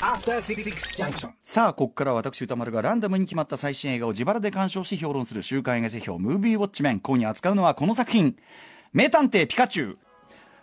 After Six Junction. さあ、ここからは私歌丸がランダムに決まった最新映画を自腹で鑑賞し評論する週刊映画辞表ムービーウォッチメン。今夜扱うのはこの作品。名探偵ピカチュウ。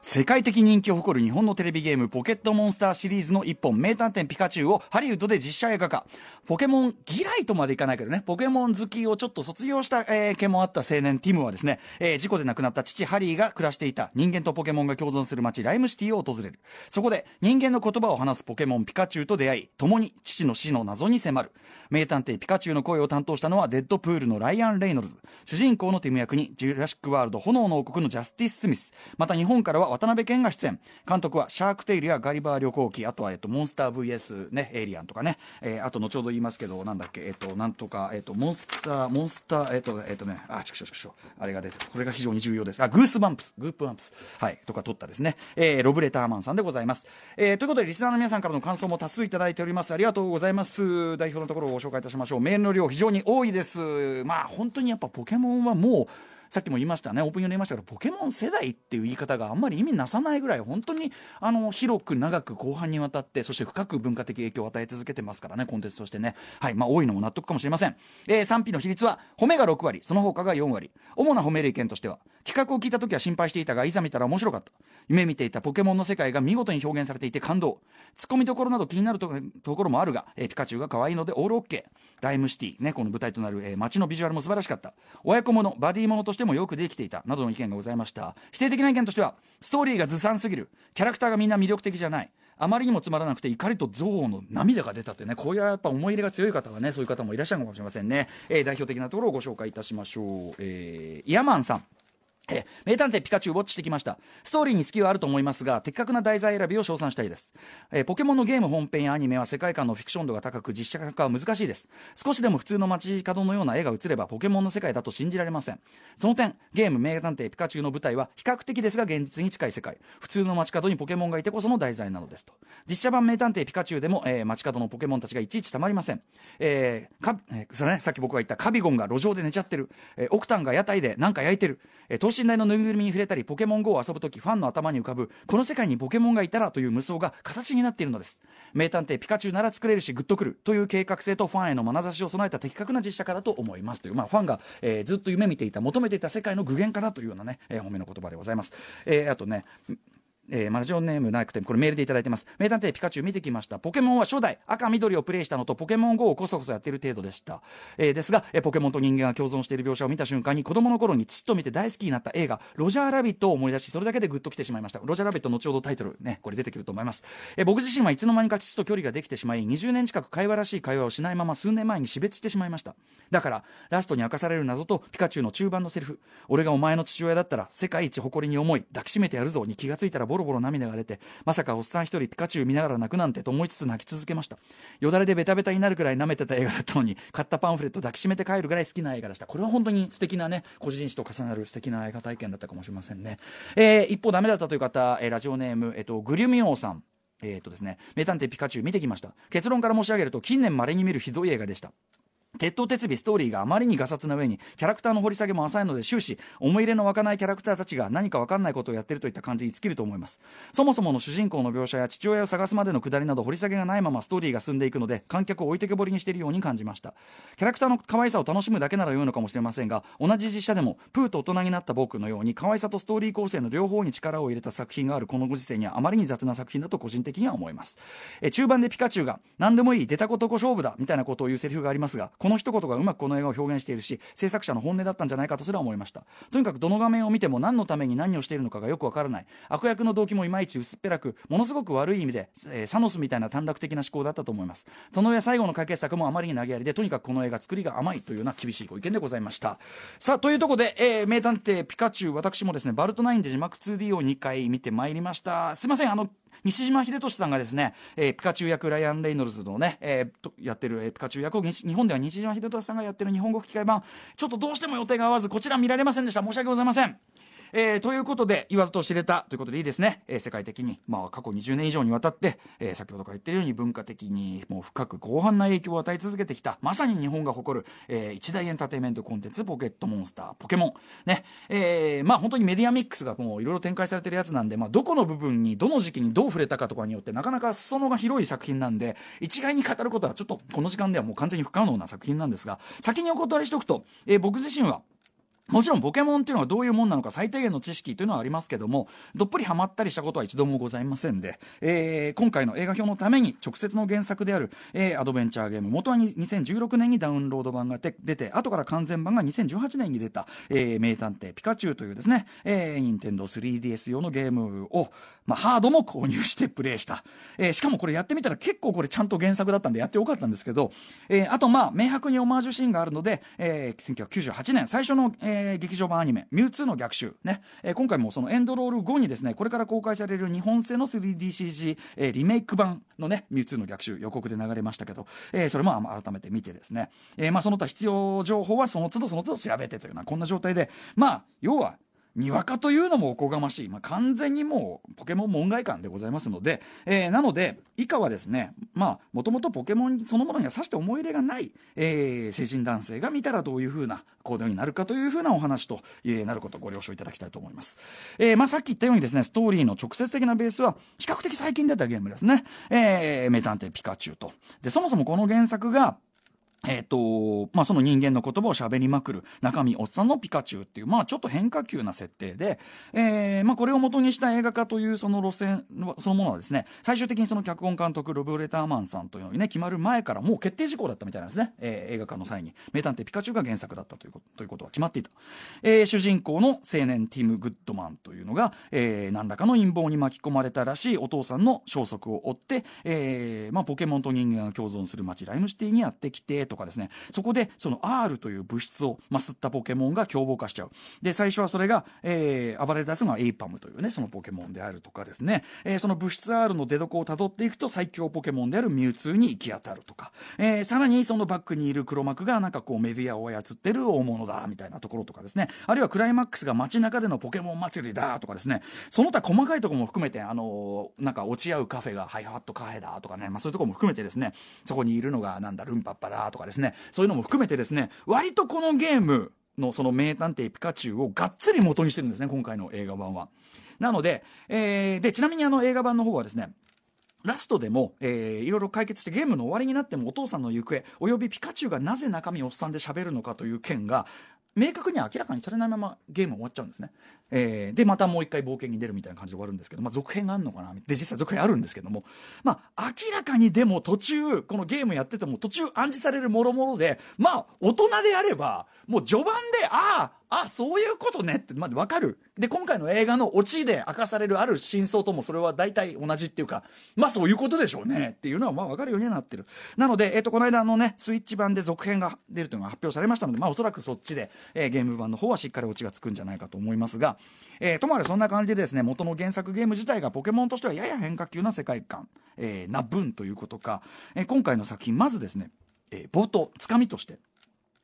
世界的人気を誇る日本のテレビゲームポケットモンスターシリーズの一本名探偵ピカチュウをハリウッドで実写映画化。ポケモン嫌いとまでいかないけどね。ポケモン好きをちょっと卒業した、えー、毛もあった青年ティムはですね、えー事故で亡くなった父ハリーが暮らしていた人間とポケモンが共存する街ライムシティを訪れる。そこで人間の言葉を話すポケモンピカチュウと出会い共に父の死の謎に迫る。名探偵ピカチュウの声を担当したのはデッドプールのライアン・レイノルズ。主人公のティム役にジュラシック・ワールド炎の王国のジャスティス・スミス。また日本からは渡辺謙が出演。監督はシャークテイルやガリバー旅行記。あとは、えっと、モンスター VS、ね、エイリアンとかね、えーあと後ほど言いますけどなんだっけ？えっとなんとか、えっと、モンスターモンスターえっとえっとねあちくしょちくしょあれが出てこれが非常に重要です。あグースバンプス。グープバンプス。はいとか撮ったですね、えーロブレターマンさんでございます、えーということでリスナーの皆さんからの感想も多数いただいております。ありがとうございます。代表のところをご紹介いたしましょう。メールの量非常に多いです。まあ本当にやっぱポケモンはもうさっきも言いましたねオープニングで言いましたけどポケモン世代っていう言い方があんまり意味なさないぐらい本当にあの広く長く後半にわたってそして深く文化的影響を与え続けてますからねコンテンツとしてね。はいまあ多いのも納得かもしれません、えー賛否の比率は褒めが6割その他が4割。主な褒める意見としては企画を聞いた時は心配していたがいざ見たら面白かった。夢見ていたポケモンの世界が見事に表現されていて感動。ツッコミどころなど気になるとところもあるが、えーピカチュウが可愛いのでオールオッケー。ライムシティねこの舞台となる、えー街のビジュアルも素晴らしかった。親子ものバディものとしてもよくできていたなどの意見がございました。否定的な意見としてはストーリーがずさんすぎる。キャラクターがみんな魅力的じゃない。あまりにもつまらなくて怒りと憎悪の涙が出たというねこういうやっぱ思い入れが強い方はねそういう方もいらっしゃるかもしれませんね、えー代表的なところをご紹介いたしましょう、えーイヤマンさん。え名探偵ピカチュウウォッチしてきました。ストーリーに隙はあると思いますが的確な題材選びを称賛したいです、えポケモンのゲーム本編やアニメは世界観のフィクション度が高く実写化は難しいです。少しでも普通の街角のような絵が映ればポケモンの世界だと信じられません。その点ゲーム名探偵ピカチュウの舞台は比較的ですが現実に近い世界。普通の街角にポケモンがいてこその題材なのですと。実写版名探偵ピカチュウでも、えー街角のポケモンたちがいちいちたまりません、えーかえーそれね、さっき僕が言ったカビゴンが路上で寝ちゃってる、えーオクタンが屋台で何か焼いてる、えー等身大のぬいぐるみに触れたりポケモン GO を遊ぶ時ファンの頭に浮かぶこの世界にポケモンがいたらという無双が形になっているのです。名探偵ピカチュウなら作れるしグッとくるという計画性とファンへの眼差しを備えた的確な実写化だと思います。という、まあ、ファンが、えーずっと夢見ていた求めていた世界の具現化だというようなね、えー褒めの言葉でございます、えーあとねえー、マラジオネームなくてこれメールでいただいてます。名探偵ピカチュウ見てきました。ポケモンは初代赤緑をプレイしたのとポケモン GO をこそこそやってる程度でした、えーですが、えーポケモンと人間が共存している描写を見た瞬間に子供の頃に父と見て大好きになった映画ロジャーラビットを思い出しそれだけでグッときてしまいました。ロジャーラビット後ほどタイトルねこれ出てくると思います、えー僕自身はいつの間にか父と距離ができてしまい20年近く会話らしい会話をしないまま数年前に死別してしまいました。だからラストに明かされる謎とピカチュウの中盤のセリフ。俺がお前の父親だったら世界一誇りに思い抱きしめてやるぞに気がついたらボロボロ涙が出てまさかおっさん一人ピカチュウ見ながら泣くなんてと思いつつ泣き続けました。よだれでベタベタになるくらい舐めてた映画だったのに買ったパンフレット抱きしめて帰るぐらい好きな映画でした。これは本当に素敵なね個人史と重なる素敵な映画体験だったかもしれませんね、えー一方ダメだったという方、えーラジオネーム、えっと、グリュミオーさん。えーとですね、名探偵ピカチュウ見てきました。結論から申し上げると近年まれに見るひどい映画でした。鉄頭鉄尾ストーリーがあまりにガサツな上にキャラクターの掘り下げも浅いので終始思い入れの湧かないキャラクターたちが何か分かんないことをやってるといった感じに尽きると思います。そもそもの主人公の描写や父親を探すまでのくだりなど掘り下げがないままストーリーが進んでいくので観客を置いてけぼりにしているように感じました。キャラクターの可愛さを楽しむだけなら良いのかもしれませんが同じ実写でもプーと大人になった僕のように可愛さとストーリー構成の両方に力を入れた作品があるこのご時世にはあまりに雑な作品だと個人的には思います。え中盤でピカチュウが何でもいい出たことこ勝負だみたいなことを言うセリフがありますがこの一言がうまくこの映画を表現しているし制作者の本音だったんじゃないかとすら思いました。とにかくどの画面を見ても何のために何をしているのかがよくわからない。悪役の動機もいまいち薄っぺらくものすごく悪い意味で、えーサノスみたいな短絡的な思考だったと思います。その上最後の解決策もあまりに投げやりでとにかくこの映画作りが甘いというような厳しいご意見でございました。さあというとこで、えー名探偵ピカチュウ私もですねバルト9で字幕 2D を2回見てまいりました。すいませんあの西島秀俊さんがですね、えーピカチュウ役ライアン・レイノルズのね、えーとやってる、えーピカチュウ役を日本では西島秀俊さんがやってる日本語吹き替え版。ちょっとどうしても予定が合わずこちら見られませんでした。申し訳ございません。えー、ということで、言わずと知れたということでいいですね。えー、世界的に、まあ、過去20年以上にわたって、えー、先ほどから言ってるように文化的にもう深く広範な影響を与え続けてきた、まさに日本が誇る、えー、一大エンターテインメントコンテンツ、ポケットモンスター、ポケモン。ね。えー、まあ、本当にメディアミックスがもういろいろ展開されてるやつなんで、まあ、どこの部分に、どの時期にどう触れたかとかによって、なかなか裾野が広い作品なんで、一概に語ることはちょっとこの時間ではもう完全に不可能な作品なんですが、先にお断りしておくと、えー、僕自身は、もちろんポケモンっていうのはどういうもんなのか最低限の知識というのはありますけども、どっぷりハマったりしたことは一度もございませんで、えー、今回の映画表のために直接の原作である、えー、アドベンチャーゲーム、元は2016年にダウンロード版が出て、後から完全版が2018年に出た、えー、名探偵ピカチュウというですね、えー、任天堂 3DS 用のゲームを、まあ、ハードも購入してプレイした。えー、しかもこれやってみたら結構これちゃんと原作だったんでやってよかったんですけど、えー、あとまあ、明白にオマージュシーンがあるので、えー、1998年最初の、えー、劇場版アニメ、ミュウツーの逆襲、ね、えー、今回もそのエンドロール後にですね、これから公開される日本製の 3DCG、えー、リメイク版のね、ミュウツーの逆襲予告で流れましたけど、えー、それも改めて見てですね、えー、まあその他必要情報はその都度その都度調べてというような、こんな状態で、まあ、要はにわかというのもおこがましい、まあ、完全にもうポケモン門外観でございますので、えー、なので以下はですねまあもともとポケモンそのものにはさして思い入れがない、えー、成人男性が見たらどういうふうな行動になるかというふうなお話と、えー、なることをご了承いただきたいと思います、えーまあ、さっき言ったようにですねストーリーの直接的なベースは比較的最近出たゲームですね、えー、名探偵ピカチュウと。でそもそもこの原作がえっ、ー、と、まあ、その人間の言葉を喋りまくる中身おっさんのピカチュウっていう、まあ、ちょっと変化球な設定で、えー、まあ、これを元にした映画化というその路線そのものはですね、最終的にその脚本監督、ロブ・レターマンさんというのにね、決まる前からもう決定事項だったみたいなんですね。えー、映画化の際に。名探偵ピカチュウが原作だったということということは決まっていた。えー、主人公の青年ティム・グッドマンというのが、えー、何らかの陰謀に巻き込まれたらしいお父さんの消息を追って、えー、まあ、ポケモンと人間が共存する街ライムシティにやってきてとかですね、そこでその R という物質を、まあ、吸ったポケモンが凶暴化しちゃう。で最初はそれが、えー、暴れ出すのはエイパムというねそのポケモンであるとかですね、えー、その物質 R の出所をたどっていくと最強ポケモンであるミュウツーに行き当たるとか、えー、さらにそのバックにいる黒幕がなんかこうメディアを操ってる大物だみたいなところとかですね。あるいはクライマックスが街中でのポケモン祭りだとかですね。その他細かいところも含めてあのー、なんか落ち合うカフェがハイハットカフェだとかね、まあ、そういうところも含めてですね。そこにいるのがなんだルンパッパだとかですねそういうのも含めてですね割とこのゲームのその名探偵ピカチュウをがっつり元にしてるんですね今回の映画版は。なので,、えー、でちなみにあの映画版の方はですねラストでも、えー、いろいろ解決してゲームの終わりになってもお父さんの行方およびピカチュウがなぜ中身おっさんで喋るのかという件が明確に明らかにされないままゲーム終わっちゃうんですね。えー、で、またもう一回冒険に出るみたいな感じで終わるんですけど、まあ、続編があるのかなで、実際続編あるんですけども、まあ、明らかにでも途中、このゲームやってても途中暗示されるもろもろで、まあ、大人であれば、もう序盤で、ああ、あそういうことねってまで分かる。で今回の映画のオチで明かされるある真相ともそれは大体同じっていうかまあそういうことでしょうねっていうのはまあ分かるようにはなってる。なので、えー、とこの間のねスイッチ版で続編が出るというのが発表されましたのでまあおそらくそっちで、えー、ゲーム版の方はしっかりオチがつくんじゃないかと思いますが、えー、ともあれそんな感じでですね元の原作ゲーム自体がポケモンとしてはやや変化球な世界観、えー、な分ということか、えー、今回の作品まずですね、えー、冒頭つかみとして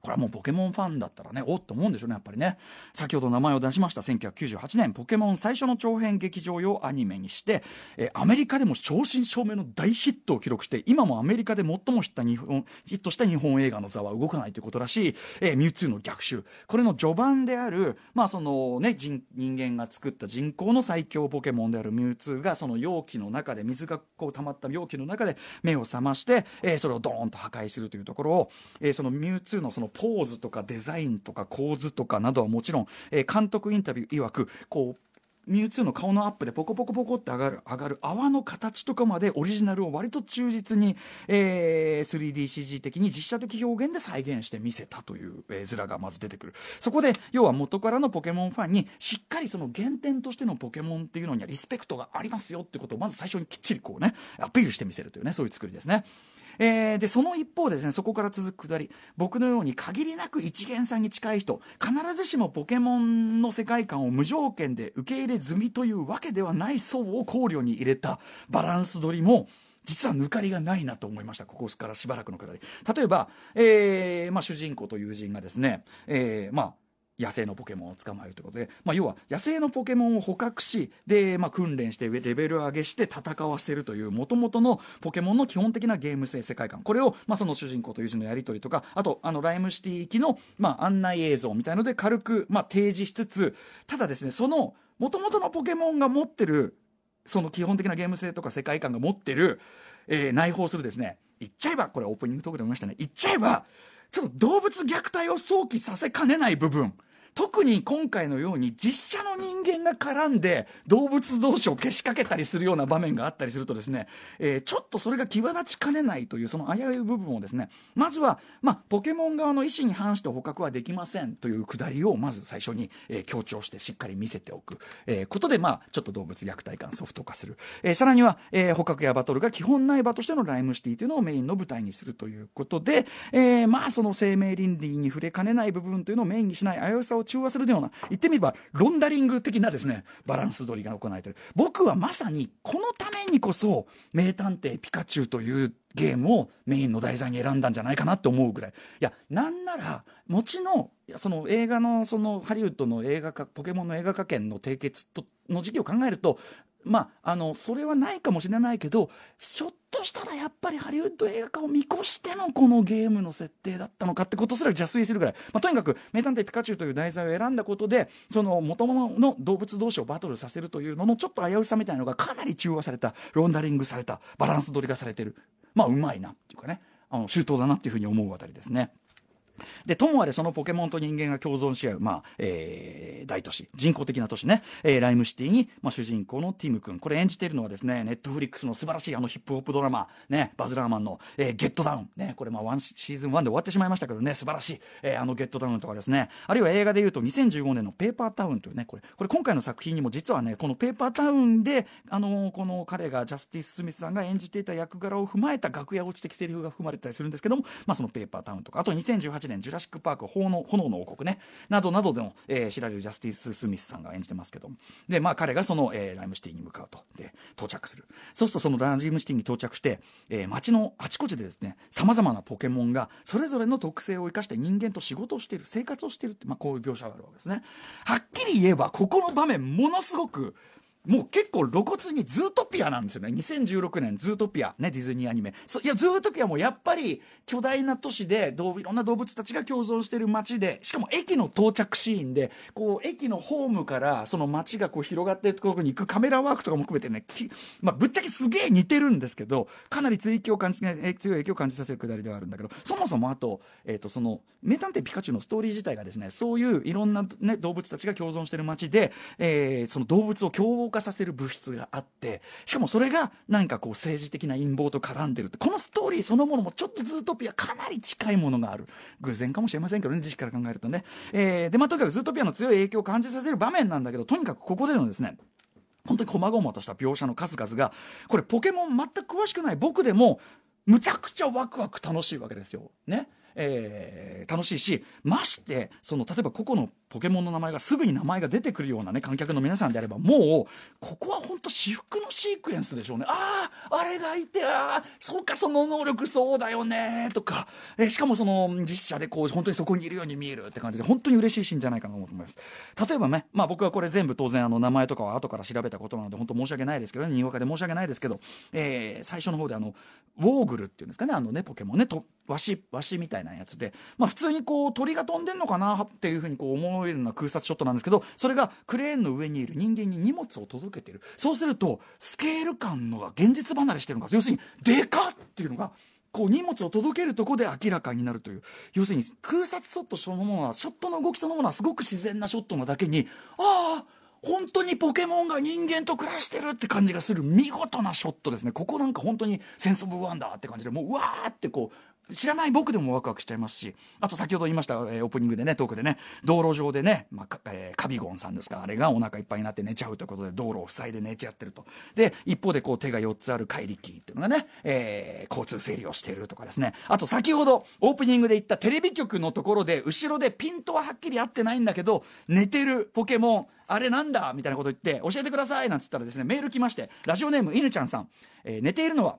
これはもうポケモンファンだったらね、おっと思うんでしょうね、やっぱりね。先ほど名前を出しました1998年、ポケモン最初の長編劇場用アニメにして、えアメリカでも正真正銘の大ヒットを記録して、今もアメリカで最もヒット日本ヒットした日本映画の座は動かないということらしい、えー、ミュウツーの逆襲。これの序盤である、まあそのね、人人間が作った人工の最強ポケモンであるミュウツーが、その容器の中で、水がこう溜まった容器の中で目を覚まして、えー、それをドーンと破壊するというところを、えー、そのミュウツーのそのポーズとかデザインとか構図とかなどはもちろん、えー、監督インタビュー曰くこうミュウツーの顔のアップでポコポコポコって上がる上がる泡の形とかまでオリジナルを割と忠実に、えー、3DCG 的に実写的表現で再現して見せたという、えー、面がまず出てくるそこで要は元からのポケモンファンにしっかりその原点としてのポケモンっていうのにはリスペクトがありますよってことをまず最初にきっちりこうねアピールしてみせるというねそういう作りですね。えー、でその一方でですねそこから続くくだり僕のように限りなく一元さんに近い人必ずしもポケモンの世界観を無条件で受け入れ済みというわけではない層を考慮に入れたバランス取りも実は抜かりがないなと思いましたここからしばらくのくだり。例えば、えーまあ、主人公と友人がですね、えーまあ野生のポケモンを捕まえるということで、まあ、要は野生のポケモンを捕獲しで、まあ、訓練してレベル上げして戦わせるというもともとのポケモンの基本的なゲーム性世界観。これを、まあ、その主人公と友人のやり取りとかあとあのライムシティ行きの、まあ、案内映像みたいので軽く、まあ、提示しつつただですねそのもともとのポケモンが持ってるその基本的なゲーム性とか世界観が持ってる、えー、内包するですね言っちゃえばこれオープニングトークでも言いましたね言っちゃえばちょっと動物虐待を想起させかねない部分。特に今回のように実写の人間が絡んで動物同士をけしかけたりするような場面があったりするとですね、えー、ちょっとそれが際立ちかねないというその危うい部分をですねまずは、まあ、ポケモン側の意思に反して捕獲はできませんというくだりをまず最初に、えー、強調してしっかり見せておく、えー、ことで、まあ、ちょっと動物虐待感ソフト化する、えー、さらには、えー、捕獲やバトルが基本ない場としてのライムシティというのをメインの舞台にするということで、えー、まあその生命倫理に触れかねない部分というのをメインにしない危うさを中和するような言ってみればロンダリング的なですねバランス取りが行われてる。僕はまさにこのためにこそ「名探偵ピカチュウ」というゲームをメインの題材に選んだんじゃないかなって思うぐらい。いやなんなら後のその映画のそのハリウッドの映画化ポケモンの映画化権の締結との時期を考えるとまあ、あのそれはないかもしれないけどひょっとしたらやっぱりハリウッド映画化を見越してのこのゲームの設定だったのかってことすら邪推するぐらい、まあ、とにかく「名探偵ピカチュウ」という題材を選んだことでその元々の動物同士をバトルさせるというののちょっと危うさみたいなのがかなり中和されたロンダリングされたバランス取りがされてる。まあうまいなっていうかね。あの周到だなっていうふうに思うあたりですね。で、ともあれそのポケモンと人間が共存し合う、まあ、えー、大都市、人工的な都市ね、えー、ライムシティに、まあ、主人公のティム君、これ演じているのはですね、ネットフリックスの素晴らしいあのヒップホップドラマ、ね、バズ・ラーマンの、えー、ゲットダウン、ね、これまあ、ワンシーズン1で終わってしまいましたけどね、素晴らしい、えー、あのゲットダウンとかですね、あるいは映画でいうと2015年のペーパータウンというね、これ、これ今回の作品にも実はね、このペーパータウンで、あのー、この彼がジャスティス・スミスさんが演じていた役柄を踏まえた楽屋落ち的セリフが含まれたりするんですけども、まあ、そのペーパータウンとか、あと2018年、ジュラシック・パーク炎の炎の王国ね。などなどでも、えー、知られるジャスティス・スミスさんが演じてますけどで、まあ、彼がその、えー、ライムシティに向かうと。で到着する。そうするとそのライムシティに到着して、えー、街のあちこちでですねさまざまなポケモンがそれぞれの特性を生かして人間と仕事をしている生活をしているって、まあ、こういう描写があるわけですね。はっきり言えばここの場面ものすごくもう結構露骨にズートピアなんですよね。2016年ズートピア、ね、ディズニーアニメ。いや、ズートピアもやっぱり巨大な都市でどう、いろんな動物たちが共存している街で、しかも駅の到着シーンで、こう、駅のホームからその街がこう広がっているところに行くカメラワークとかも含めてね、まあ、ぶっちゃけすげえ似てるんですけど、かなり追記を感じ、強い影響を感じさせるくだりではあるんだけど、そもそもあと、えっ、ー、と、その、名探偵ピカチュウのストーリー自体がですね、そういういろんなね、動物たちが共存している街で、えー、その動物を凶暴化させる物質があってしかもそれが何かこう政治的な陰謀と絡んでるってこのストーリーそのものもちょっとズートピアかなり近いものがある偶然かもしれませんけどね時期から考えるとね、えー、でまあとにかくズートピアの強い影響を感じさせる場面なんだけどとにかくここでのですね本当に細々とした描写の数々がこれポケモン全く詳しくない僕でもむちゃくちゃワクワク楽しいわけですよ。ね。えー、楽しいしましてその例えば個々のポケモンの名前がすぐに名前が出てくるようなね観客の皆さんであればもうここは本当至福のシークエンスでしょうね。あああれがいてああそうかその能力そうだよねとか、えー、しかもその実写でこう本当にそこにいるように見えるって感じで本当に嬉しいシーンじゃないかなと思います。例えばね、まあ、僕はこれ全部当然あの名前とかは後から調べたことなので本当申し訳ないですけどねにわかで申し訳ないですけど、えー、最初の方であのウォーグルっていうんですかねあのねポケモンねとワシワシみたいなやつで、まあ、普通にこう鳥が飛んでんのかなっていうふうにこう思えるような空撮ショットなんですけどそれがクレーンの上にいる人間に荷物を届けてる。そうするとスケール感のが現実離れしてるのか。要するにでかっっていうのがこう荷物を届けるとこで明らかになるという。要するに空撮ショットそのものはショットの動きそのものはすごく自然なショットなだけにああ本当にポケモンが人間と暮らしてるって感じがする見事なショットですね。ここなんか本当にセンス・オブ・ワンダーって感じでもううわーってこう知らない僕でもワクワクしちゃいますし、あと先ほど言いました、えー、オープニングでね、トークでね、道路上でね、まあ、えー、カビゴンさんですか、あれがお腹いっぱいになって寝ちゃうということで、道路を塞いで寝ちゃってると。で、一方でこう手が4つある怪力っていうのがね、えー、交通整理をしているとかですね。あと先ほどオープニングで言ったテレビ局のところで、後ろでピントははっきり合ってないんだけど、寝てるポケモン、あれなんだみたいなこと言って、教えてくださいなんつったらですね、メール来まして、ラジオネーム犬ちゃんさん、えー、寝ているのは、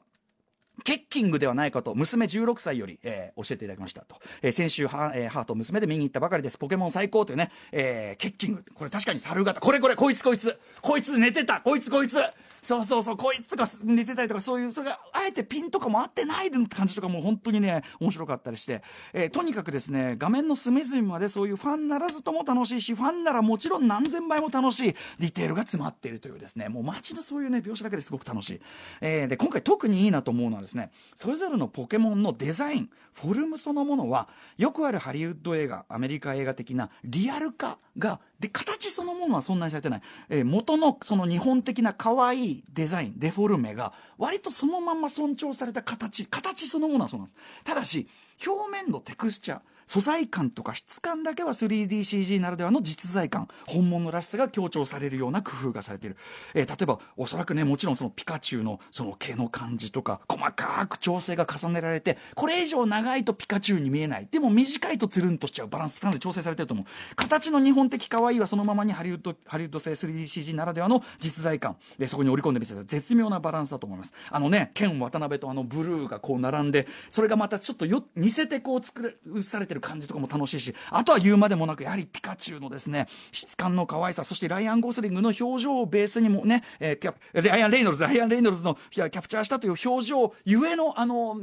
ケッキングではないかと、娘16歳より、えー、教えていただきましたと。えー、先週は、えー、母と娘で見に行ったばかりです。ポケモン最高というね、えー、ケッキング。これ確かに猿型。これこれ、こいつこいつ。こいつ寝てた。こいつこいつ。そうそうそう、こいつとか寝てたりとか、そういう、それが、あえてピンとかも合ってない感じとかも本当にね、面白かったりして、えー、とにかくですね、画面の隅々までそういうファンならずとも楽しいし、ファンならもちろん何千倍も楽しい、ディテールが詰まっているというですね、もう街のそういうね、描写だけですごく楽しい。えー、で、今回特にいいなと思うのはですね、それぞれのポケモンのデザイン、フォルムそのものは、よくあるハリウッド映画、アメリカ映画的なリアル化がで形そのものはそんなにされてない、えー、元のその日本的な可愛いデザインデフォルメが割とそのまま尊重された形形そのものはそうなんです。ただし表面のテクスチャー素材感とか質感だけは 3DCG ならではの実在感本物らしさが強調されるような工夫がされている、えー、例えばおそらくねもちろんそのピカチュウのその毛の感じとか細かく調整が重ねられてこれ以上長いとピカチュウに見えない。でも短いとつるんとしちゃう。バランスかなり調整されてると思う。形の日本的可愛いはそのままにハリウッドハリウッド製 3DCG ならではの実在感。でそこに織り込んでみせた絶妙なバランスだと思います。あのね剣渡辺とあのブルーがこう並んでそれがまたちょっとよ似せてこう作されてる感じとかも楽しいしあとは言うまでもなくやはりピカチュウのですね質感の可愛さそしてライアン・ゴースリングの表情をベースにもね、えー、キャライアン・レイノルズライアン・レイノルズのキャプチャーしたという表情ゆえのあの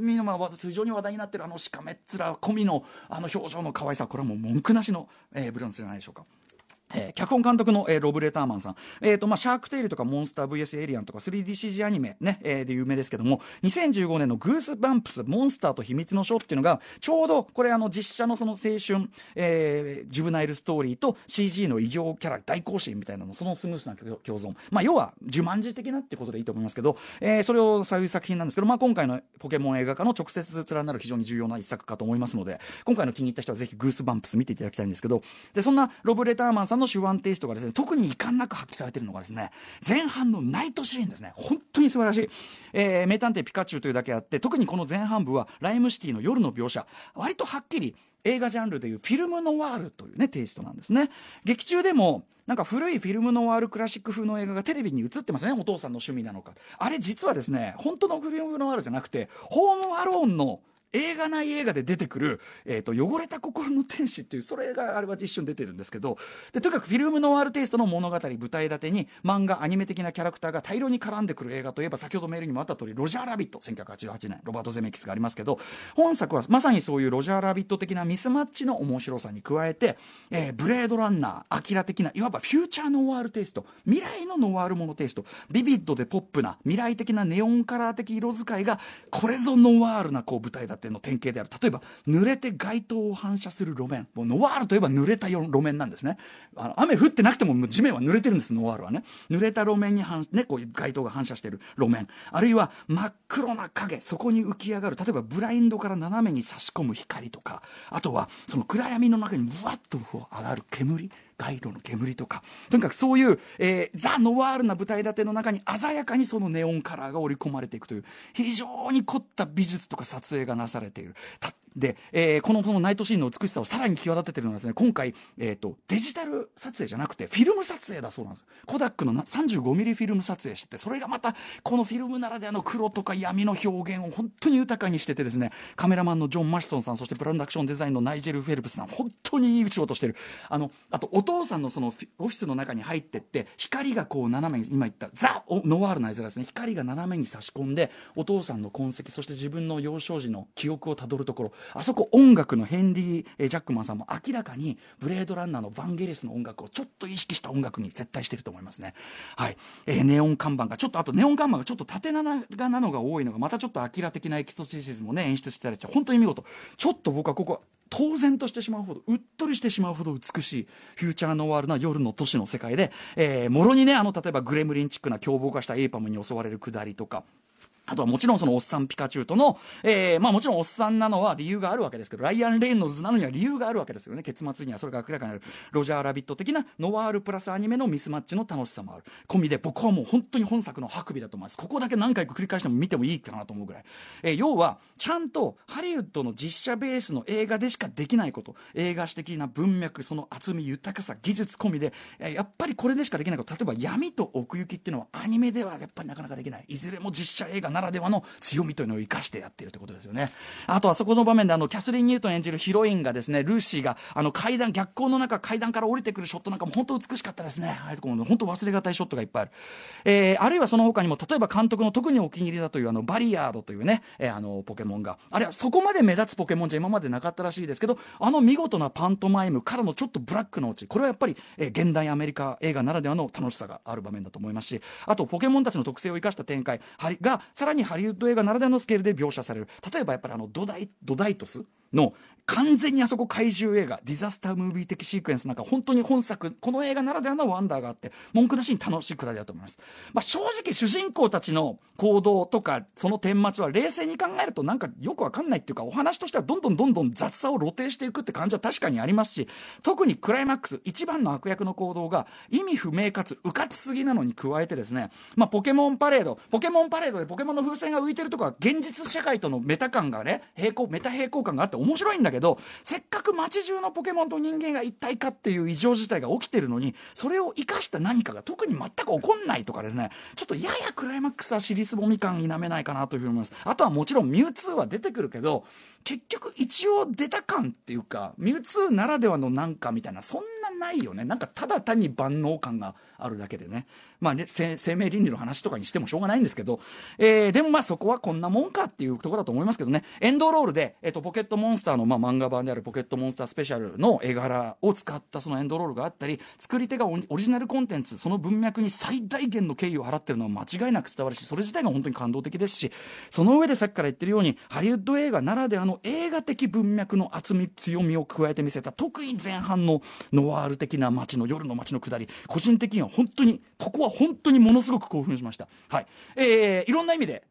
非常に話題になってるあのしかめっ面込みのあの表情の可愛さこれはもう文句なしの、えー、ブロンスじゃないでしょうか。えー、脚本監督の、えー、ロブ・レターマンさん、えーとまあ、シャークテイルとかモンスター VS エイリアンとか 3DCG アニメ、ねえー、で有名ですけども2015年のグースバンプスモンスターと秘密の書っていうのがちょうどこれあの実写のその青春、えー、ジュブナイルストーリーと CG の異形キャラ大行進みたいなのそのスムースな共存、まあ、要は呪文字的なってことでいいと思いますけど、えー、それをそういう作品なんですけど、まあ、今回のポケモン映画化の直接連なる非常に重要な一作かと思いますので今回の気に入った人はぜひグースバンプス見ていただきたいんですけどでそんなロブ・レターマンさんの手腕テイストがですね、特に遺憾なく発揮されているのがですね、前半のナイトシーンですね。本当に素晴らしい。えー、名探偵ピカチュウというだけあって、特にこの前半部は、ライムシティの夜の描写、割とはっきり、映画ジャンルでいうフィルムノワールというね、テイストなんですね。劇中でも、なんか古いフィルムノワールクラシック風の映画がテレビに映ってますね、お父さんの趣味なのか。あれ実はですね、本当のフィルムノワールじゃなくて、ホームアローンの映画内映画で出てくる、えーと、汚れた心の天使っていうそれがあれは一瞬出てるんですけどでとにかくフィルムノワールテイストの物語舞台立てに漫画アニメ的なキャラクターが大量に絡んでくる映画といえば先ほどメールにもあった通り「ロジャーラビット」1988年ロバート・ゼメキスがありますけど本作はまさにそういうロジャーラビット的なミスマッチの面白さに加えて、えー、ブレードランナーアキラ的ないわばフューチャーノワールテイスト未来のノワールものテイストビビッドでポップな未来的なネオンカラー的色使いがこれぞノワールなこう舞台立て。の典型である。例えば濡れて街灯を反射する路面。もうノワールといえば濡れた路面なんですね。あの雨降ってなくても地面は濡れてるんですノワールはね。濡れた路面に反、ね、こう街灯が反射してる路面。あるいは真っ黒な影。そこに浮き上がる。例えばブラインドから斜めに差し込む光とか。あとはその暗闇の中にぶわっと上がる煙。街路の煙とか。とにかくそういう、えー、ザ・ノワールな舞台立ての中に鮮やかにそのネオンカラーが織り込まれていくという非常に凝った美術とか撮影がなされている。で、えー、このそのナイトシーンの美しさをさらに際立ててるのはですね今回、えーと、デジタル撮影じゃなくてフィルム撮影だそうなんです。コダックの 35mm フィルム撮影しててそれがまたこのフィルムならではの黒とか闇の表現を本当に豊かにしててですねカメラマンのジョン・マシソンさんそしてプロダクションデザインのナイジェル・フェルプスさん本当にいい仕事してる。あのあと父さんのそのオフィスの中に入ってって光がこう斜めに今言ったザ・ノワールな絵面ですね光が斜めに差し込んでお父さんの痕跡そして自分の幼少時の記憶をたどるところ。あそこ音楽のヘンリー・ジャックマンさんも明らかにブレードランナーのヴァンゲリスの音楽をちょっと意識した音楽に絶対してると思いますね。はい、えー、ネオン看板がちょっとあとネオン看板がちょっと縦長なのが多いのがまたちょっとアキラ的なエキストシシズムをね演出してたりして本当に見事。ちょっと僕はここ当然としてしまうほどうっとりしてしまうほど美しいフューチャーノワールな夜の都市の世界で、えー、もろにねあの例えばグレムリンチックな凶暴化したエイパムに襲われるくだりとかあとはもちろんそのおっさんピカチュウとの、えー、まあもちろんおっさんなのは理由があるわけですけど、ライアン・レイノルズなのには理由があるわけですよね。結末にはそれが明らかになる。ロジャー・ラビット的なノワールプラスアニメのミスマッチの楽しさもある。込みで僕はもう本当に本作のハクビだと思います。ここだけ何回か繰り返しても見てもいいかなと思うぐらい。えー、要は、ちゃんとハリウッドの実写ベースの映画でしかできないこと、映画史的な文脈、その厚み、豊かさ、技術込みで、え、やっぱりこれでしかできないこと、例えば闇と奥行きっていうのはアニメではやっぱりなかなかできない。いずれも実写映画なならではの強みというのを生かしてやっているということですよね。あと、あそこの場面で、あの、キャスリン・ニュートン演じるヒロインがですね、ルーシーが、あの、階段、逆光の中、階段から降りてくるショットなんかも本当美しかったですね。ああいうところも本当忘れがたいショットがいっぱいある。えー、あるいはその他にも、例えば監督の特にお気に入りだという、あの、バリヤードというね、えー、あの、ポケモンが、あれはそこまで目立つポケモンじゃ今までなかったらしいですけど、あの見事なパントマイムからのちょっとブラックのオチ、これはやっぱり、えー、現代アメリカ映画ならではの楽しさがある場面だと思いますし、あと、ポケモンたちの特性を生かした展開が、さらにハリウッド映画ならではのスケールで描写される。例えばやっぱりあの、ドダイ、ドダイトスの完全にあそこ怪獣映画ディザスタームービー的シークエンスなんか本当に本作この映画ならではのワンダーがあって文句なしに楽しいくだりだと思います、まあ、正直主人公たちの行動とかその顛末は冷静に考えるとなんかよくわかんないっていうかお話としてはどんどんどんどん雑さを露呈していくって感じは確かにありますし特にクライマックス一番の悪役の行動が意味不明かつうかつすぎなのに加えてですね、まあ、ポケモンパレードポケモンパレードでポケモンの風船が浮いてるとこは現実社会とのメタ感がね平行メタ平行感があって面白いんだけどせっかく街中のポケモンと人間が一体化っていう異常事態が起きてるのにそれを生かした何かが特に全く起こんないとかですねちょっとややクライマックスは尻すぼみ感否めないかなというふうに思います。あとはもちろんミュウツーは出てくるけど結局一応出た感っていうかミュウツーならではのなんかみたいなそんなないよね。なんかただ単に万能感があるだけでね。まあね生命倫理の話とかにしてもしょうがないんですけど、えー、でもまあそこはこんなもんかっていうところだと思いますけどね。エンドロールで、えーと、ポケットモンスターの、まあ、漫画版であるポケットモンスタースペシャルの絵柄を使ったそのエンドロールがあったり作り手がオリジナルコンテンツその文脈に最大限の敬意を払ってるのは間違いなく伝わるしそれ自体が本当に感動的ですしその上でさっきから言ってるようにハリウッド映画ならではの映画的文脈の厚み強みを加えてみせた特に前半のノワール的な街の夜の街の下り個人的には本当にここは本当にものすごく興奮しました。はい。えー、いろんな意味で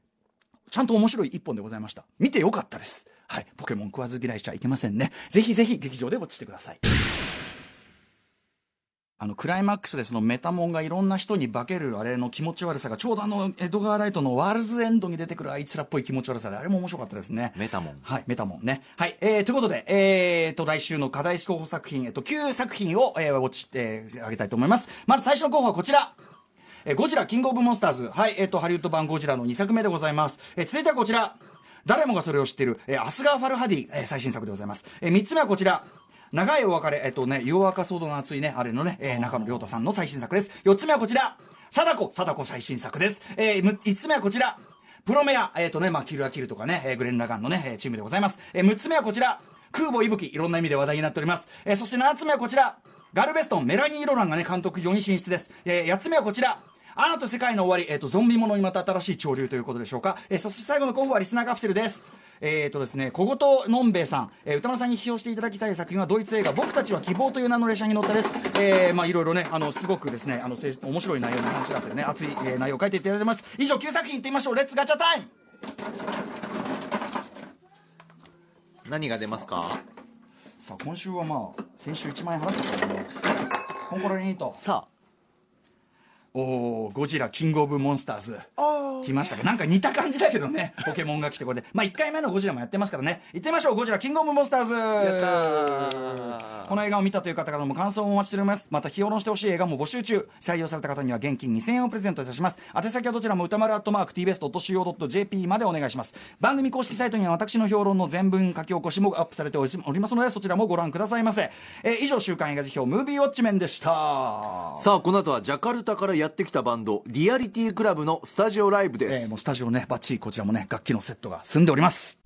ちゃんと面白い一本でございました。見てよかったです。はい。ポケモン食わず嫌いしちゃいけませんね。ぜひぜひ劇場でウォッチしてください。あのクライマックスでそのメタモンがいろんな人に化けるあれの気持ち悪さがちょうどあのエドガー・ライトのワールズエンドに出てくるあいつらっぽい気持ち悪さであれも面白かったですね。メタモン。はい。メタモンね。はい、えー、ということでえー、と来週の課題候補作品えっと9作品を、えー、ウォッチあげたいと思います。まず最初の候補はこちらえー、ゴジラキングオブモンスターズはいえっ、ー、とハリウッド版ゴジラの2作目でございます。えー、続いてはこちら。誰もがそれを知っている、えー、アスガー・ファルハディ、えー、最新作でございます、えー、3つ目はこちら。長いお別れ、えっとね、湯若騒動が熱いね、あれのね、えー、中野亮太さんの最新作です。4つ目はこちら、貞子、貞子最新作です。えー、5つ目はこちら、プロメア、えっ、ー、とね、まあ、キルアキルとかね、えー、グレン・ラガンのね、チームでございます。えー、6つ目はこちら、空母息吹、いろんな意味で話題になっております。えー、そして7つ目はこちら、ガルベストン、メラニー・ロランがね、監督4に進出です。えー、8つ目はこちら、アナと世界の終わり、えっ、ー、と、ゾンビものにまた新しい潮流ということでしょうか。えー、そして最後の候補はリスナーカプセルです。えーとですね、小言のんべえさん、えー、歌丸さんに批評していただきたい作品はドイツ映画「僕たちは希望」という名の列車に乗ったです、えー、まあいろいろねあのすごくですねあの面白い内容の話だったりね熱い、えー、内容を書いていただいてます。以上9作品いってみましょう。 Let's ガチャ time何が出ますか？さあ今週はまあ先週1万円払ったからね。コンコロリンと。さあ。おゴジラキングオブモンスターズ。来ましたけどなんか似た感じだけどね。ポケモンが来てこれ。でまあ1回目のゴジラもやってますからね。行ってみましょう。ゴジラキングオブモンスターズ。この映画を見たという方からも感想をお待ちしております。また批評してほしい映画も募集中。採用された方には現金2000円をプレゼントいたします。宛先はどちらも歌丸アットマーク TBS.CO.JP までお願いします。番組公式サイトには私の評論の全文書き起こしもアップされておりますのでそちらもご覧くださいませ、えー、以上週刊映画辞表ムービーウォッチメンでした。さあこの後はジャカルタからやってきたバンドリアリティクラブのスタジオライブです、えー、もうスタジオねバッチリこちらもね楽器のセットが済んでおります